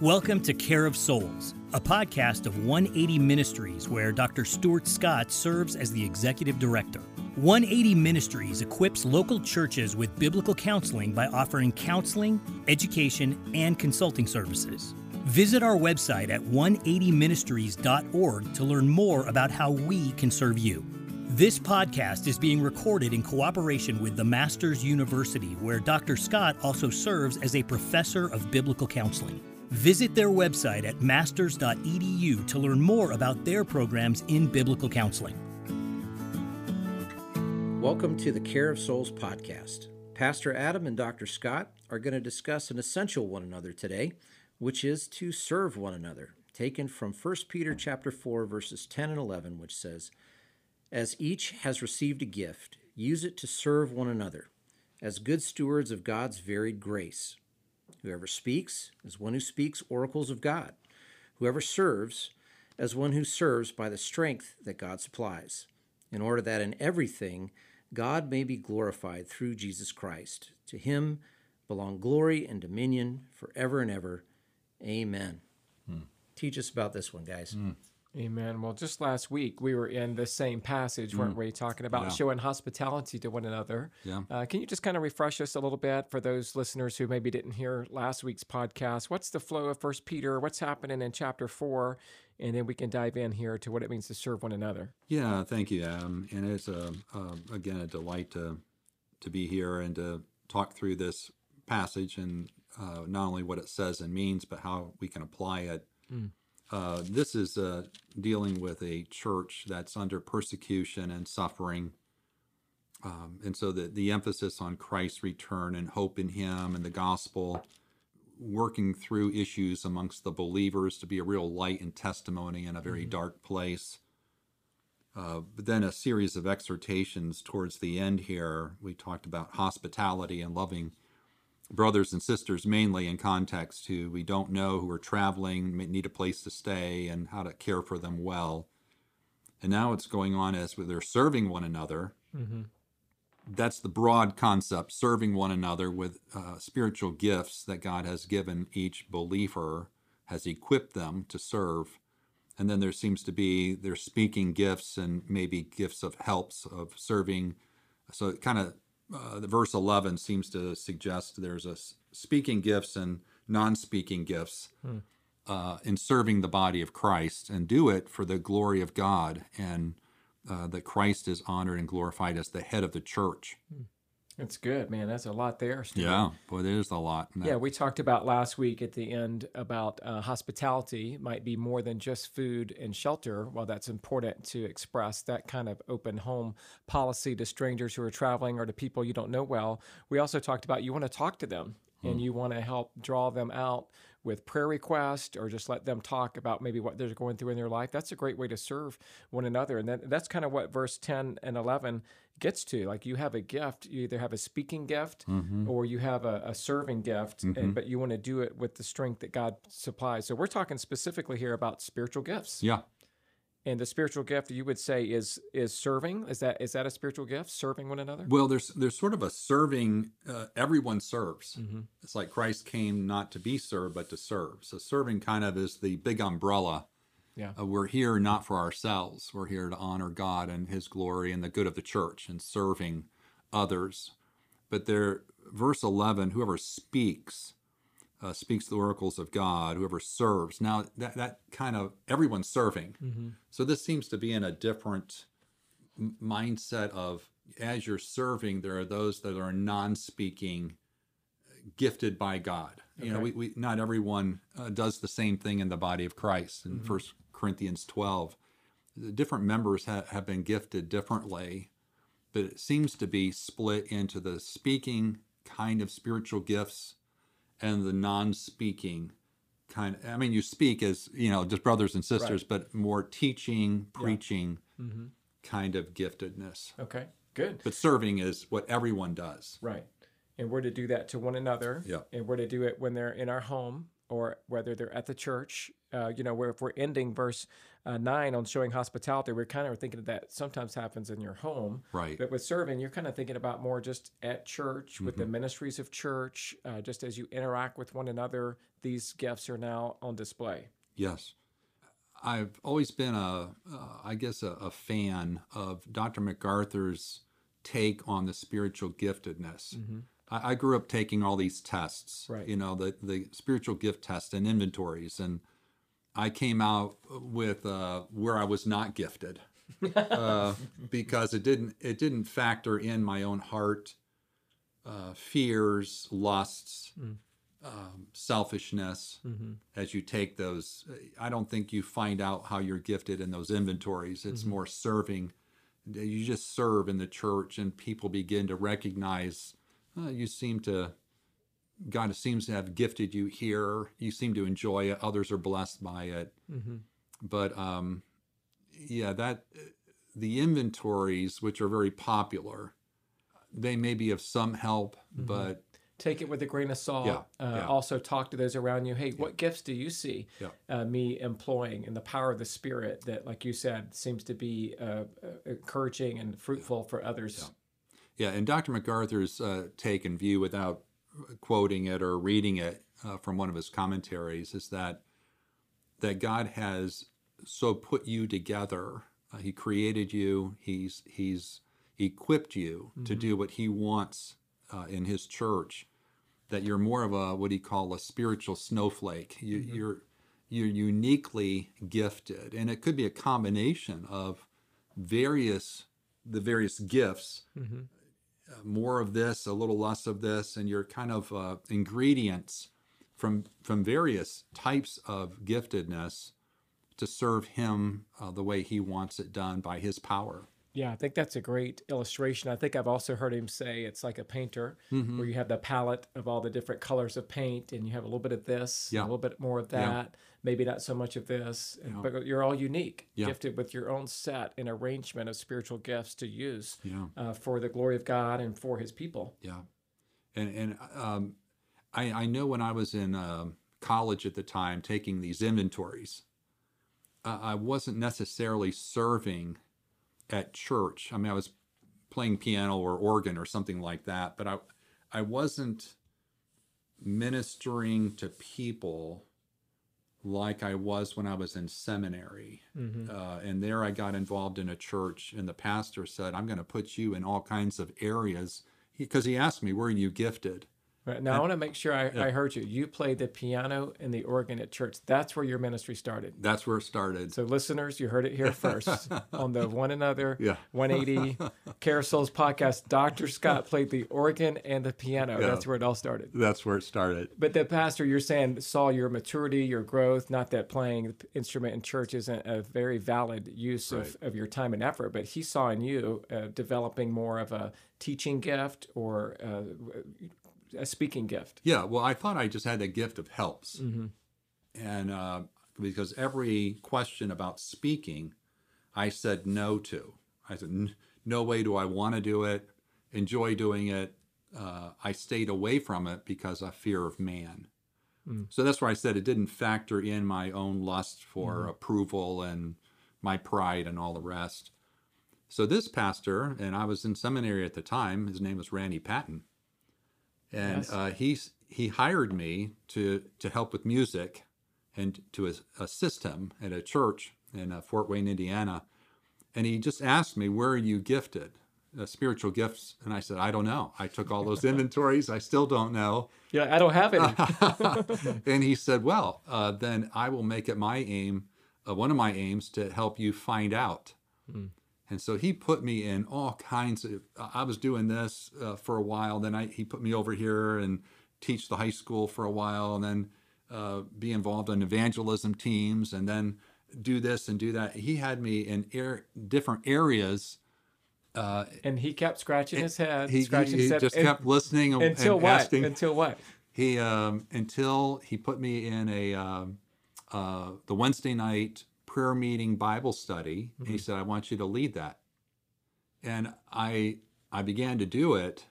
Welcome to Care of Souls, a podcast of 180 Ministries where Dr. Stuart Scott serves as the executive director. 180 Ministries equips local churches with biblical counseling by offering counseling, education, and consulting services. Visit our website at 180ministries.org to learn more about how we can serve you. This podcast is being recorded in cooperation with the Masters University, where Dr. Scott also serves as a professor of biblical counseling. Visit their website at masters.edu to learn more about their programs in biblical counseling. Welcome to the Care of Souls podcast. Pastor Adam and Dr. Scott are going to discuss an essential one another today, which is to serve one another, taken from 1 Peter chapter 4 verses 10 and 11, which says, "As each has received a gift, use it to serve one another, as good stewards of God's varied grace." Whoever speaks is one who speaks oracles of God. Whoever serves as one who serves by the strength that God supplies, in order that in everything God may be glorified through Jesus Christ. To him belong glory and dominion forever and ever. Amen. Hmm. Teach us about this one, guys. Hmm. Amen. Well, just last week we were in the same passage, weren't mm. we? Talking about yeah. showing hospitality to one another. Yeah. Uh, can you just kind of refresh us a little bit for those listeners who maybe didn't hear last week's podcast? What's the flow of First Peter? What's happening in chapter four? And then we can dive in here to what it means to serve one another. Yeah. Thank you, Adam. And it's a, again a delight to to be here and to talk through this passage and uh, not only what it says and means, but how we can apply it. Mm uh, this is uh, dealing with a church that's under persecution and suffering. Um, and so the, the emphasis on Christ's return and hope in Him and the gospel, working through issues amongst the believers to be a real light and testimony in a very mm-hmm. dark place. Uh, but then a series of exhortations towards the end here. We talked about hospitality and loving brothers and sisters mainly in context who we don't know who are traveling need a place to stay and how to care for them well. And now it's going on as they're serving one another. Mm-hmm. that's the broad concept serving one another with uh, spiritual gifts that god has given each believer has equipped them to serve. And then there seems to be their speaking gifts and maybe gifts of helps of serving. So it kind of uh, the verse 11 seems to suggest there's a speaking gifts and non-speaking gifts hmm. uh, in serving the body of Christ and do it for the glory of God and uh, that Christ is honored and glorified as the head of the church. Hmm. That's good, man. That's a lot there. Steve. Yeah, boy, there's a lot. Yeah, we talked about last week at the end about uh, hospitality might be more than just food and shelter. While that's important to express that kind of open home policy to strangers who are traveling or to people you don't know well, we also talked about you want to talk to them and hmm. you want to help draw them out with prayer requests or just let them talk about maybe what they're going through in their life. That's a great way to serve one another. And that, that's kind of what verse 10 and 11 gets to. Like you have a gift, you either have a speaking gift mm-hmm. or you have a, a serving gift, mm-hmm. and, but you want to do it with the strength that God supplies. So we're talking specifically here about spiritual gifts. Yeah. And the spiritual gift you would say is is serving. Is that is that a spiritual gift? Serving one another. Well, there's there's sort of a serving. Uh, everyone serves. Mm-hmm. It's like Christ came not to be served, but to serve. So serving kind of is the big umbrella yeah. Uh, we're here not for ourselves. We're here to honor God and His glory and the good of the church and serving others. But there, verse 11, whoever speaks, uh, speaks the oracles of God, whoever serves. Now, that, that kind of, everyone's serving. Mm-hmm. So this seems to be in a different mindset of as you're serving, there are those that are non speaking, gifted by God. Okay. You know, we, we not everyone uh, does the same thing in the body of Christ. In mm-hmm. First Corinthians 12. The different members ha- have been gifted differently, but it seems to be split into the speaking kind of spiritual gifts and the non speaking kind of, I mean, you speak as, you know, just brothers and sisters, right. but more teaching, preaching yeah. mm-hmm. kind of giftedness. Okay, good. But serving is what everyone does. Right. And we're to do that to one another. Yeah. And we're to do it when they're in our home or whether they're at the church. Uh, you know, where if we're ending verse uh, nine on showing hospitality, we're kind of thinking that sometimes happens in your home. Right. But with serving, you're kind of thinking about more just at church with the ministries of church, uh, just as you interact with one another. These gifts are now on display. Yes. I've always been a, uh, I guess, a, a fan of Dr. MacArthur's take on the spiritual giftedness. I, I grew up taking all these tests, Right. you know, the, the spiritual gift test and inventories. And I came out with uh, where I was not gifted uh, because it didn't, it didn't factor in my own heart, uh, fears, lusts, um, selfishness as you take those. I don't think you find out how you're gifted in those inventories. It's more serving. You just serve in the church, and people begin to recognize uh, you seem to. God seems to have gifted you here. You seem to enjoy it. Others are blessed by it. But um, yeah, that the inventories, which are very popular, they may be of some help, but Take it with a grain of salt. Yeah, uh, yeah. Also, talk to those around you. Hey, what gifts do you see Yeah. uh, me employing in the power of the Spirit that, like you said, seems to be uh, uh, encouraging and fruitful for others? Yeah, and Dr. MacArthur's uh, take and view, without quoting it or reading it uh, from one of his commentaries, is that that God has so put you together. Uh, he created you. He's he's equipped you to do what He wants uh, in His church. That you're more of a what he call a spiritual snowflake. You, You're you're uniquely gifted, and it could be a combination of various the various gifts uh, more of this, a little less of this, and your kind of uh, ingredients from from various types of giftedness to serve Him uh, the way He wants it done by His power. Yeah, I think that's a great illustration. I think I've also heard him say it's like a painter Mm-hmm. where you have the palette of all the different colors of paint and you have a little bit of this, Yeah. a little bit more of Yeah. that, maybe not so much of this, and- but you're all unique, Yeah. gifted with your own set and arrangement of spiritual gifts to use Yeah. uh, for the glory of God and for his people. Yeah, and and um, I I know when I was in um, college at the time taking these inventories, uh, I wasn't necessarily serving at church. I mean, I was playing piano or organ or something like that, but I I wasn't ministering to people like I was when I was in seminary. Uh, and there I got involved in a church, and the pastor said, I'm going to put you in all kinds of areas. Because he, asked me, Where are you gifted? Right. Now, I want to make sure I, I heard you. You played the piano and the organ at church. That's where your ministry started. That's where it started. So, listeners, you heard it here first on the One Another Yeah. 180 Care of Souls podcast. Dr. Scott played the organ and the piano. That's where it all started. That's where it started. But the pastor, you're saying, saw your maturity, your growth. Not that playing the instrument in church isn't a very valid use of, of your time and effort, but he saw in you uh, developing more of a teaching gift or uh, a speaking gift. Yeah, well, I thought I just had the gift of helps. And uh, because every question about speaking, I said no to. I said, no way do I want to do it, enjoy doing it. Uh, I stayed away from it because of fear of man. So that's why I said it didn't factor in my own lust for approval and my pride and all the rest. So this pastor, and I was in seminary at the time, his name was Randy Patten and Yes. uh, he's he hired me to to help with music and to assist him at a church in uh, Fort Wayne, Indiana. And he just asked me, "Where are you gifted?" Uh, spiritual gifts, and I said, "I don't know. I took all those inventories. I still don't know." Yeah, I don't have any. and he said, "Well, uh, then I will make it my aim, uh, one of my aims, to help you find out." And so he put me in all kinds of. I was doing this uh, for a while. Then I, he put me over here and teach the high school for a while, and then uh, be involved in evangelism teams, and then do this and do that. He had me in air, different areas. Uh, and he kept scratching his head, he, scratching he his head just and- kept listening and, until and what? asking. Until what? He um, until he put me in a um, uh, the Wednesday night prayer meeting Bible study. And he said, "I want you to lead that." And I I began to do it,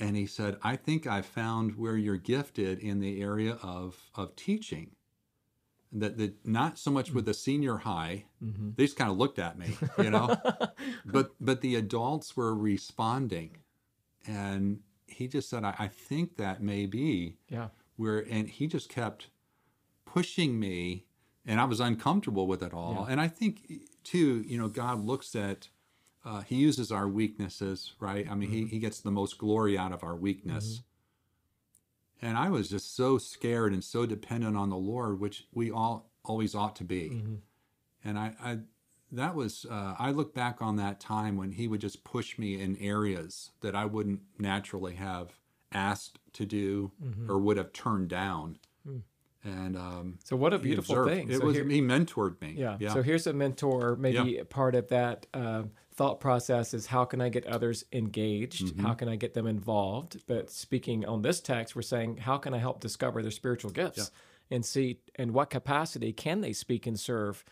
and he said, I think I found where you're gifted in the area of, of teaching. That, that not so much with the senior high, Mm-hmm. they just kind of looked at me, you know, but but the adults were responding, and he just said, I, I think that may be Yeah. where, and he just kept pushing me, and I was uncomfortable with it all. Yeah. And I think too, you know, God looks at uh, he uses our weaknesses, right? I mean, he, he gets the most glory out of our weakness. And I was just so scared and so dependent on the Lord, which we all always ought to be. And I, I that was, uh, I look back on that time when he would just push me in areas that I wouldn't naturally have asked to do or would have turned down. And um, So what a beautiful thing. It So was here- he mentored me. Yeah. yeah. So here's a mentor. Maybe part of that uh, thought process is how can I get others engaged? Mm-hmm. How can I get them involved? But speaking on this text, we're saying how can I help discover their spiritual gifts and see in what capacity can they speak and serve,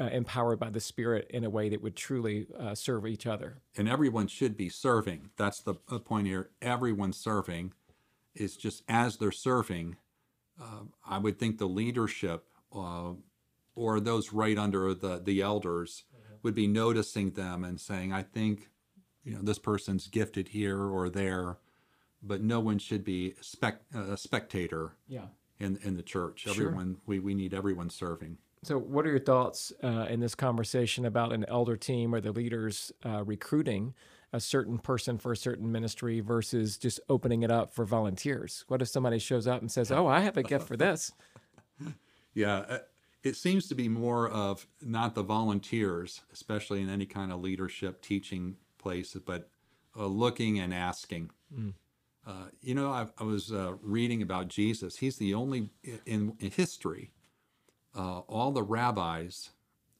uh, empowered by the Spirit in a way that would truly uh, serve each other. and everyone should be serving. That's the point here. Everyone serving. Is just as they're serving, uh, I would think the leadership uh, or those right under the the elders would be noticing them and saying, "I think, you know, this person's gifted here or there," but no one should be spec- a spectator Yeah. in in the church. Everyone, we we need everyone serving. So, what are your thoughts uh, in this conversation about an elder team or the leaders uh, recruiting a certain person for a certain ministry versus just opening it up for volunteers? What if somebody shows up and says, "Oh, I have a gift for this"? Yeah, uh, it seems to be more of not the volunteers, especially in any kind of leadership teaching place, but uh, looking and asking. Uh, you know, I, I was uh, reading about Jesus. He's the only in, in history. Uh, all the rabbis,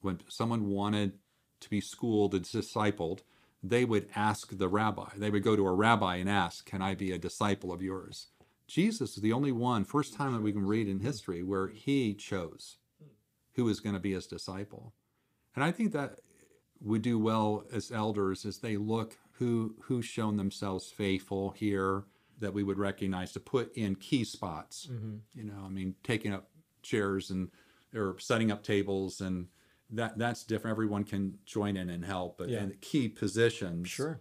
when someone wanted to be schooled and discipled, they would ask the rabbi. They would go to a rabbi and ask, "Can I be a disciple of yours?" Jesus is the only one, first time that we can read in history, where he chose who was going to be his disciple. And I think that would do well as elders as they look who who's shown themselves faithful here that we would recognize to put in key spots. Mm-hmm. You know, I mean, taking up chairs and or setting up tables and that that's different. Everyone can join in and help, but Yeah. in key positions, Sure.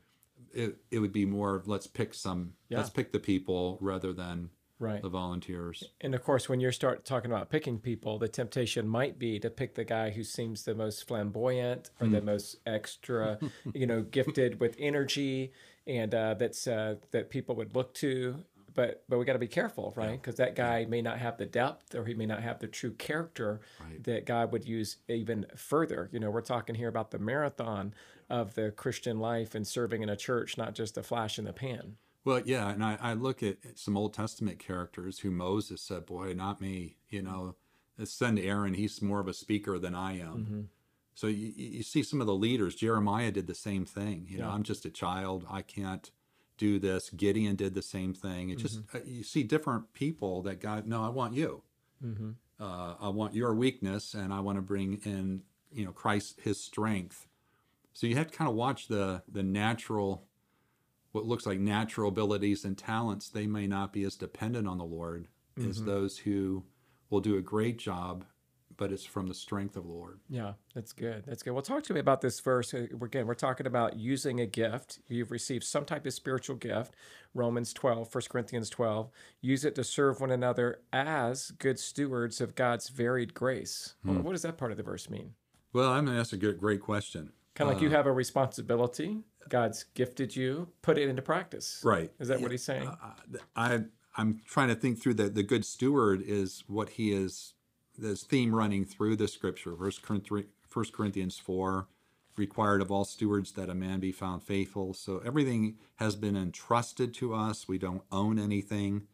it, it would be more of let's pick some let's pick the people rather than Right. the volunteers. And of course, when you start talking about picking people, the temptation might be to pick the guy who seems the most flamboyant or the most extra, you know, gifted with energy, and uh, that's uh, that people would look to. But but we got to be careful, right? Because that guy may not have the depth, or he may not have the true character Right. that God would use even further. You know, we're talking here about the marathon of the Christian life and serving in a church, not just a flash in the pan. Well, yeah, and I, I look at some Old Testament characters who Moses said, "Boy, not me." You know, uh, send Aaron. He's more of a speaker than I am. Mm-hmm. So you, you see some of the leaders. Jeremiah did the same thing. You know, Yeah. I'm just a child. I can't do this. Gideon did the same thing. It just uh, you see different people that God. No, I want you. Uh, I want your weakness, and I want to bring in you know Christ, His strength. So you have to kind of watch the the natural what looks like natural abilities and talents, they may not be as dependent on the Lord as those who will do a great job, but it's from the strength of the Lord. Yeah, that's good. That's good. Well, talk to me about this verse. Uh, Again, we're talking about using a gift. You've received some type of spiritual gift. Romans 12, 1 Corinthians 12. Use it to serve one another as good stewards of God's varied grace. Well, hmm. what does that part of the verse mean? Well, I mean, that's a good, great question. Kind of like you uh, have a responsibility. God's gifted you. Put it into practice. Right. Is that what he's saying? Uh, I, I'm trying to think through the, the good steward is what he is, this theme running through the scripture. First Corinthians, 1 Corinthians 4 required of all stewards that a man be found faithful. So everything has been entrusted to us. We don't own anything.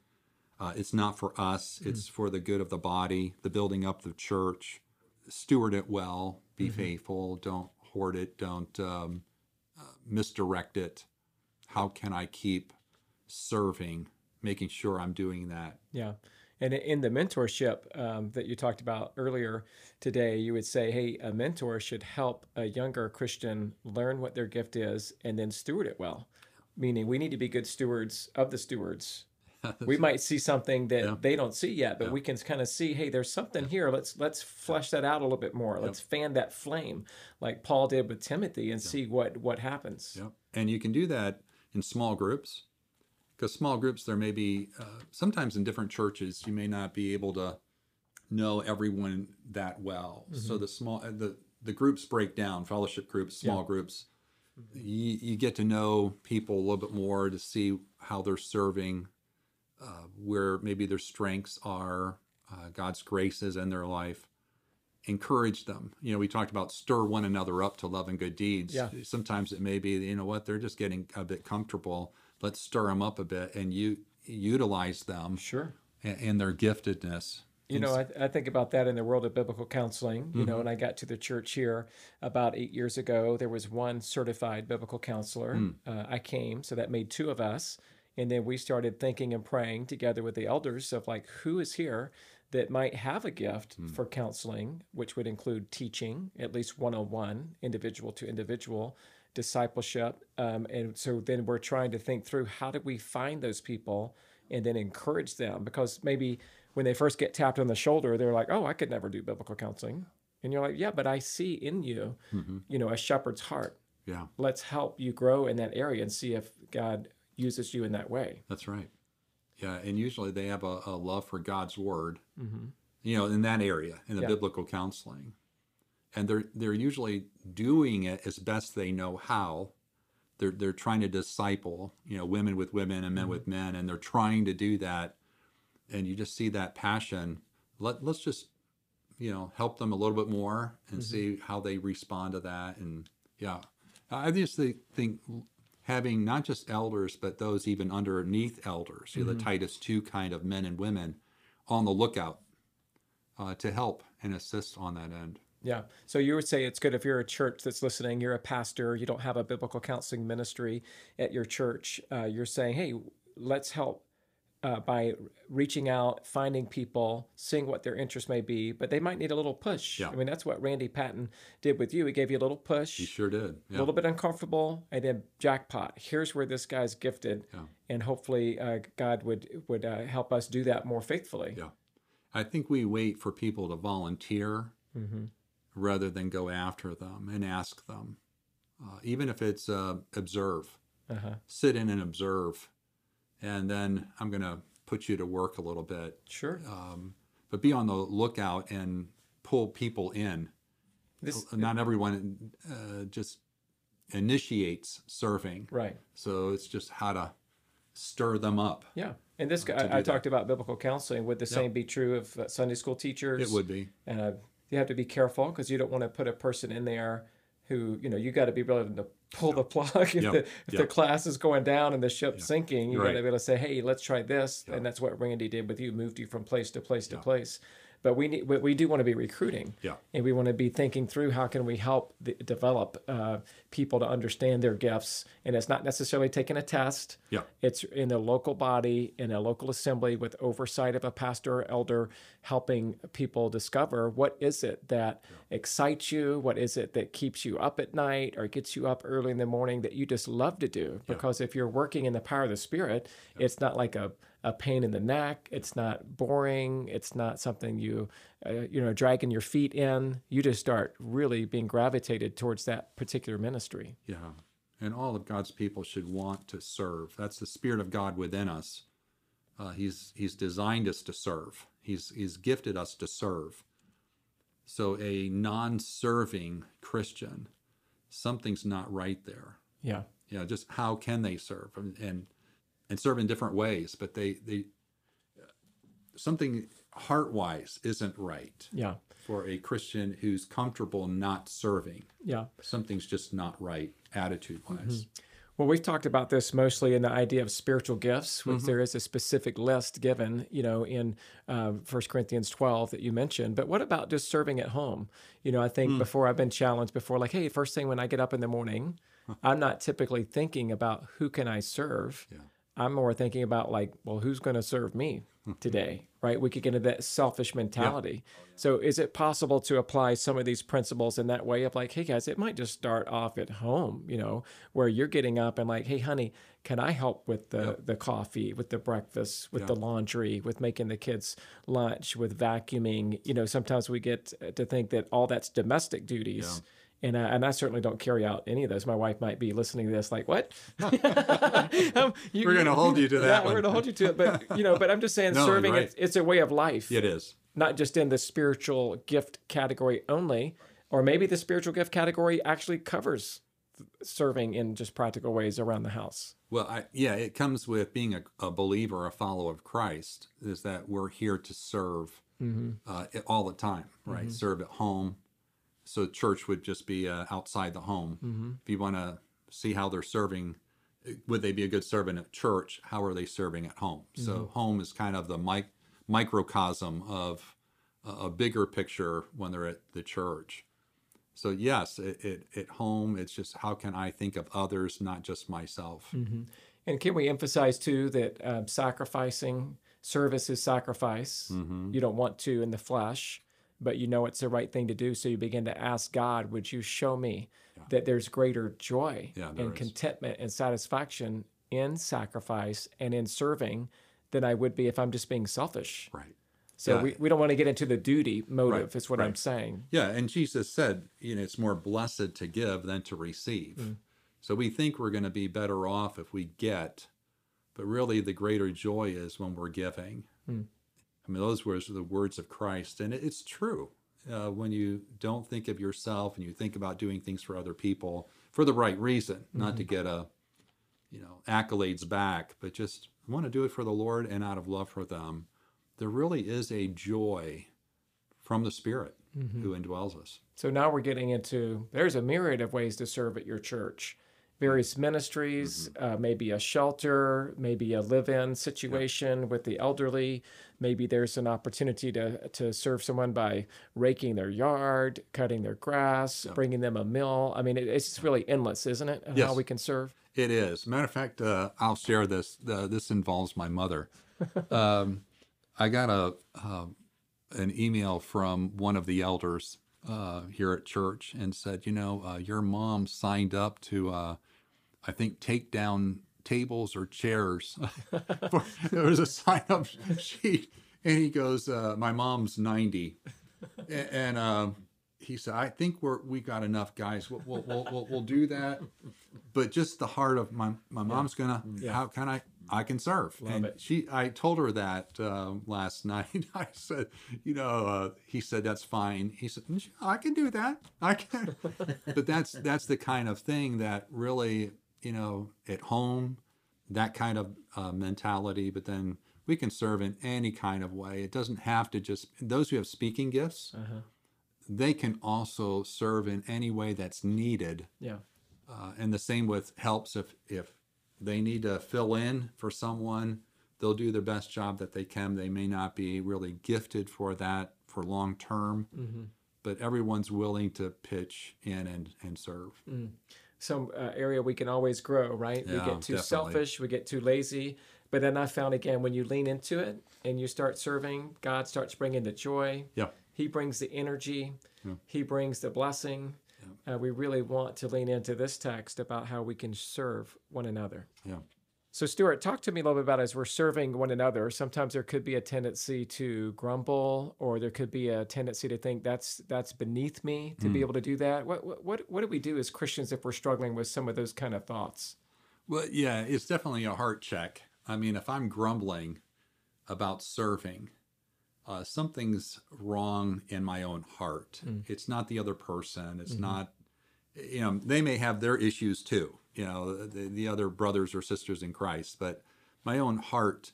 Uh, it's not for us, it's for the good of the body, the building up the church. Steward it well, be faithful, don't hoard it, don't um, uh, misdirect it. How can I keep serving, making sure I'm doing that? Yeah. And in the mentorship um, that you talked about earlier today, you would say, hey, a mentor should help a younger Christian learn what their gift is and then steward it well. meaning we need to be good stewards of the stewards. we might see something that Yeah. they don't see yet, but we can kind of see, hey, there's something here. Let's let's flesh that out a little bit more. Let's fan that flame, like Paul did with Timothy, and see what what happens. Yep. And you can do that in small groups because small groups, there may be, uh, sometimes in different churches, you may not be able to know everyone that well. So the small, uh, the, the groups break down, fellowship groups, small groups. You, you get to know people a little bit more to see how they're serving, uh, where maybe their strengths are, uh, God's graces in their life encourage them. You know, we talked about stir one another up to love and good deeds. Yeah. Sometimes it may be, you know what, they're just getting a bit comfortable. Let's stir them up a bit and you utilize them Sure. and, their giftedness. You know, I, I think about that in the world of biblical counseling. You know, mm-hmm. when I got to the church here about eight years ago, there was one certified biblical counselor. Mm. Uh, I came, so that made two of us. And then we started thinking and praying together with the elders of like, who is here that might have a gift mm. for counseling, which would include teaching, at least one on one, individual to individual, discipleship. Um, and so then we're trying to think through how do we find those people and then encourage them because maybe when they first get tapped on the shoulder, they're like, "Oh, I could never do biblical counseling," and you're like, "Yeah, but I see in you, you know, a shepherd's heart. Yeah, Let's help you grow in that area and see if God uses you in that way." that's right. Yeah, and usually they have a, a love for God's word, you know, in that area, in the Yeah. biblical counseling. And they're they're usually doing it as best they know how. They're they're trying to disciple, you know, women with women and men mm-hmm. with men, and they're trying to do that. And you just see that passion. Let let's just, you know, help them a little bit more and mm-hmm. see how they respond to that. And yeah, I just think, having not just elders, but those even underneath elders, you know, the mm-hmm. Titus two kind of men and women on the lookout uh, to help and assist on that end. Yeah. So you would say it's good if you're a church that's listening, you're a pastor, you don't have a biblical counseling ministry at your church. Uh, you're saying, hey, let's help uh, by reaching out, finding people, seeing what their interest may be, but they might need a little push. Yeah. I mean, that's what Randy Patten did with you. He gave you a little push. He sure did. a little bit uncomfortable, and then jackpot. Here's where this guy's gifted, Yeah. and hopefully uh, God would would uh, help us do that more faithfully. Yeah. I think we wait for people to volunteer rather than go after them and ask them. Uh, even if it's uh, observe, Uh-huh. sit in and observe, and then I'm going to put you to work a little bit. Sure. Um, but be on the lookout and pull people in. This Not everyone uh, just initiates serving. right. So it's just how to stir them up. Yeah. And this guy, I, I talked about biblical counseling. Would the same be true of uh, Sunday school teachers? It would be. Uh, you have to be careful because you don't want to put a person in there who, you know, you got to be willing to pull the plug if, Yep. the, if the class is going down and the ship's sinking. You got to be able to say, hey, let's try this. And that's what Randy did with you, moved you from place to place to place. But we need, we- we do want to be recruiting, Yeah. and we want to be thinking through how can we help the, develop uh, people to understand their gifts, and it's not necessarily taking a test. Yeah. It's in a local body, in a local assembly with oversight of a pastor or elder, helping people discover what is it that excites you, what is it that keeps you up at night or gets you up early in the morning that you just love to do. Because if you're working in the power of the Spirit, it's not like a, a pain in the neck. It's not boring. It's not something you, uh, you know, dragging your feet in. You just start really being gravitated towards that particular ministry. Yeah. And all of God's people should want to serve. That's the Spirit of God within us. Uh, he's He's designed us to serve. He's He's gifted us to serve. So a non-serving Christian, something's not right there. Yeah. Yeah. just how can they serve and and, and serve in different ways? But they they something heart-wise isn't right Yeah. for a Christian who's comfortable not serving. Yeah. Something's just not right attitude-wise. Mm-hmm. Well, we've talked about this mostly in the idea of spiritual gifts, which mm-hmm. there is a specific list given, you know, in uh, 1 Corinthians 12 that you mentioned. But what about just serving at home? You know, I think mm. before I've been challenged before, like, hey, first thing when I get up in the morning, I'm not typically thinking about who can I serve. Yeah. I'm more thinking about like, well, who's going to serve me hmm. today, right? We could get into that selfish mentality. So, is it possible to apply some of these principles in that way of like, hey guys, it might just start off at home, you know, where you're getting up and like, hey honey, can I help with the the coffee, with the breakfast, with the laundry, with making the kids lunch, with vacuuming? You know, sometimes we get to think that all that's domestic duties. And, I, and I certainly don't carry out any of those. My wife might be listening to this like, "What? Um, you- We're gonna hold you to that Yeah, we're going to hold you to it. But you know, but I'm just saying, No, serving right. it's, it's a way of life It is. not just in the spiritual gift category only, or maybe the spiritual gift category actually covers serving in just practical ways around the house. Well, I, yeah, it comes with being a, a believer, a follower of Christ, is that we're here to serve uh, all the time, right? Serve at home. So church would just be uh, outside the home. If you want to see how they're serving, would they be a good servant at church? How are they serving at home? So home is kind of the mic- microcosm of a, a bigger picture when they're at the church. So yes, it, it, at home, it's just how can I think of others, not just myself. And can we emphasize too that um, sacrificing service is sacrifice? You don't want to in the flesh, but you know it's the right thing to do. So you begin to ask God, would you show me that there's greater joy Yeah, there and is. contentment and satisfaction in sacrifice and in serving than I would be if I'm just being selfish? Right. So Yeah. we, we don't want to get into the duty motive, Right, is what I'm saying. Yeah, and Jesus said, you know, it's more blessed to give than to receive. Mm. So we think we're going to be better off if we get, but really the greater joy is when we're giving. Mm. I mean, those were the words of Christ, and it- it's true. Uh, when you don't think of yourself and you think about doing things for other people for the right reason, not to get a, you know, accolades back, but just want to do it for the Lord and out of love for them. There really is a joy from the Spirit who indwells us. So now we're getting into there's a myriad of ways to serve at your church. Various ministries, uh, maybe a shelter, maybe a live-in situation with the elderly. Maybe there's an opportunity to to serve someone by raking their yard, cutting their grass, bringing them a meal. I mean, it, it's really endless, isn't it? of How we can serve. It is. Matter of fact, uh, I'll share this. Uh, this involves my mother. um, I got a uh, an email from one of the elders uh, here at church and said, you know, uh, your mom signed up to, uh, I think, take down tables or chairs. For, there was a sign up sheet, and he goes, uh, my mom's ninety, A- and. um he said, "I think we're we got enough guys. We'll we'll, we'll, we'll, we'll do that." but just the heart of my my mom's gonna yeah. how can i i can serve and it. she i told her that um, last night. I said you know uh, he said that's fine. He said "Mm, i can do that. I can. But that's that's the kind of thing that really you know at home that kind of uh, mentality but then we can serve in any kind of way. It doesn't have to just those who have speaking gifts they can also serve in any way that's needed. Yeah. uh, and the same with helps if if they need to fill in for someone they'll do their best job that they can they may not be really gifted for that for long term but everyone's willing to pitch in and and serve some uh, area we can always grow, right? we get too definitely. selfish, we get too lazy. But then I found again, when you lean into it and you start serving, God starts bringing the joy. yeah He brings the energy. He brings the blessing. Uh, we really want to lean into this text about how we can serve one another. yeah So, Stuart, talk to me a little bit about as we're serving one another. Sometimes there could be a tendency to grumble, or there could be a tendency to think that's that's beneath me to be able to do that. What what what, what do we do as Christians if we're struggling with some of those kind of thoughts? well yeah it's definitely a heart check i mean if i'm grumbling about serving uh, something's wrong in my own heart. It's not the other person. It's not you know they may have their issues too you know the, the other brothers or sisters in christ but my own heart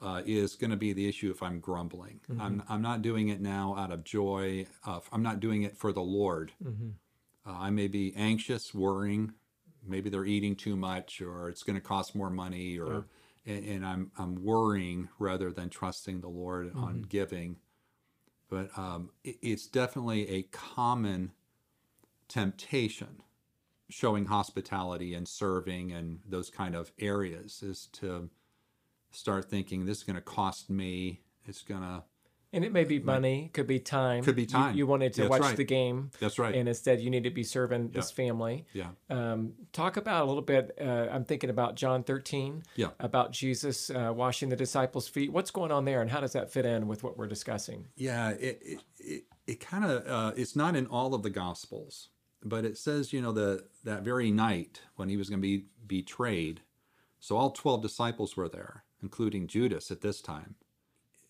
uh, is going to be the issue if i'm grumbling. I'm, I'm not doing it now out of joy uh, i'm not doing it for the lord. Uh, i may be anxious worrying. Maybe they're eating too much or it's going to cost more money or and, and i'm i'm worrying rather than trusting the lord on giving but um, it, it's definitely a common temptation showing hospitality and serving and those kind of areas is to start thinking this is going to cost me. It's going to And it may be money, could be time. Could be time. You, wanted to That's watch right. the game, that's right. and instead you need to be serving this family. yeah. Um, talk about a little bit. Uh, I'm thinking about John 13. Yeah. About Jesus uh, washing the disciples' feet. What's going on there, and how does that fit in with what we're discussing? Yeah, it it it, it kind of uh, it's not in all of the gospels, but it says you know the that very night when he was going to be betrayed, so all twelve disciples were there, including Judas at this time.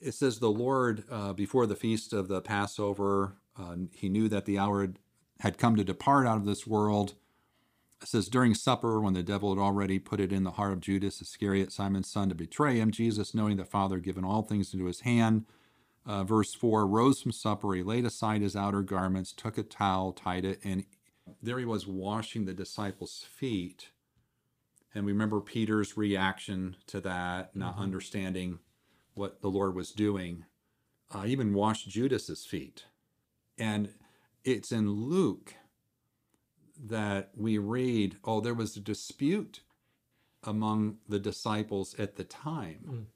It says the Lord uh, before the feast of the Passover, uh, he knew that the hour had- had come to depart out of this world. It says during supper, when the devil had already put it in the heart of Judas Iscariot, Simon's son, to betray him, Jesus, knowing the Father had given all things into his hand, uh, verse 4 rose from supper. He laid aside his outer garments took a towel tied it and there he was washing the disciples feet. And we remember peter's reaction to that not understanding what the lord was doing uh, even washed judas's feet and it's in luke that we read oh there was a dispute among the disciples at the time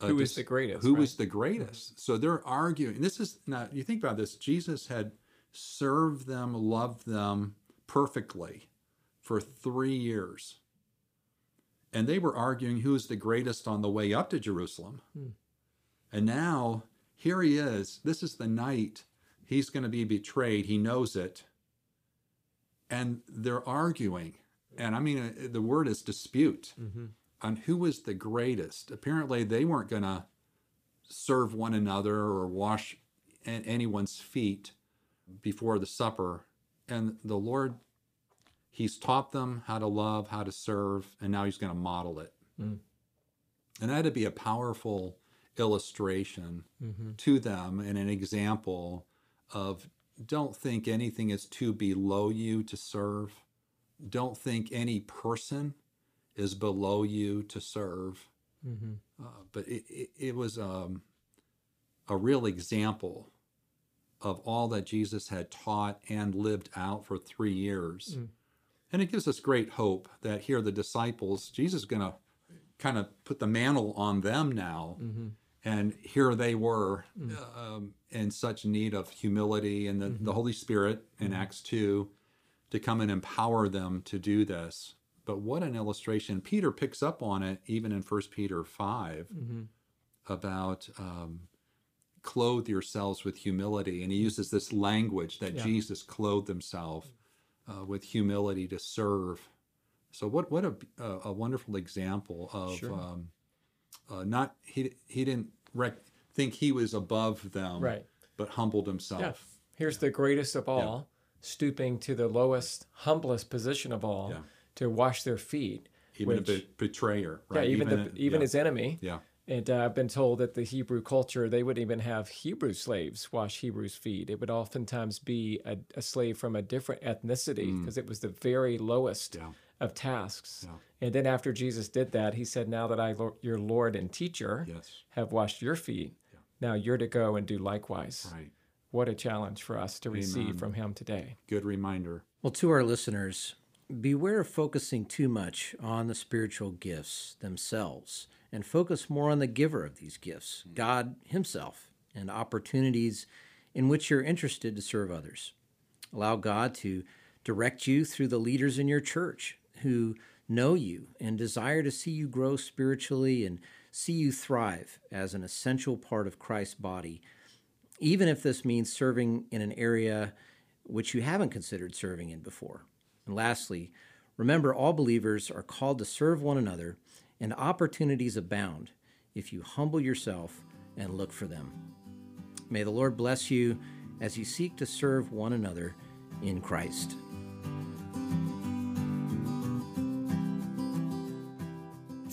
a Who is dis- the greatest, Who right? was the greatest? So they're arguing. This is not. You think about this. Jesus had served them, loved them perfectly for three years, and they were arguing who is the greatest on the way up to Jerusalem. And now here he is. This is the night he's going to be betrayed. He knows it, and they're arguing. And I mean, uh, the word is dispute on who was the greatest. Apparently, they weren't going to serve one another or wash anyone's feet before the supper. And the Lord, He's taught them how to love, how to serve, and now He's going to model it. Mm. And that had to be a powerful illustration Mm-hmm. to them and an example of don't think anything is too below you to serve. Don't think any person is below you to serve. Mm-hmm. Uh, but it, it, it was um, a real example of all that Jesus had taught and lived out for three years. Mm. And it gives us great hope that here the disciples, Jesus is going to kind of put the mantle on them now. Mm-hmm. And here they were um, in such need of humility and the, the Holy Spirit in Acts 2 to come and empower them to do this. But what an illustration. Peter picks up on it even in 1 Peter 5 Mm-hmm. about um, clothe yourselves with humility. And he uses this language that Yeah. Jesus clothed himself uh, with humility to serve. So what what a, a, a wonderful example of Sure. um, uh, not he he didn't rec- think he was above them, Right. but humbled himself. Yeah. Here's the greatest of all, stooping to the lowest, humblest position of all Yeah. to wash their feet. Even which, a be- betrayer, yeah, right? even, the, a- even yeah, his enemy. yeah, And uh, I've been told that the Hebrew culture, they wouldn't even have Hebrew slaves wash Hebrews' feet. It would oftentimes be a, a slave from a different ethnicity because it was the very lowest Mm. yeah, of tasks. Yeah. And then after Jesus did that, he said, Now that I, your Lord and teacher, yes, have washed your feet, now you're to go and do likewise. right. What a challenge for us to receive from him today. Good reminder. Well, to our listeners, beware of focusing too much on the spiritual gifts themselves and focus more on the giver of these gifts, mm. God Himself, and opportunities in which you're interested to serve others. Allow God to direct you through the leaders in your church who know you and desire to see you grow spiritually and see you thrive as an essential part of Christ's body even if this means serving in an area which you haven't considered serving in before. And lastly, remember all believers are called to serve one another, and opportunities abound if you humble yourself and look for them. May the Lord bless you as you seek to serve one another in Christ.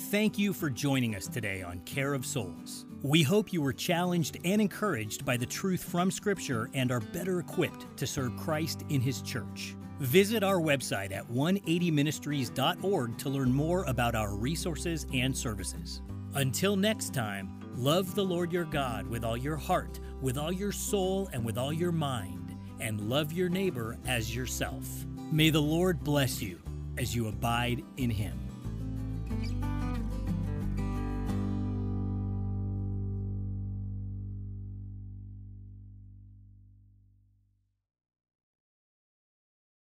Thank you for joining us today on Care of Souls. We hope you were challenged and encouraged by the truth from Scripture and are better equipped to serve Christ in His church. Visit our website at 180ministries.org to learn more about our resources and services. Until next time, love the Lord your God with all your heart, with all your soul, and with all your mind, and love your neighbor as yourself. May the Lord bless you as you abide in Him.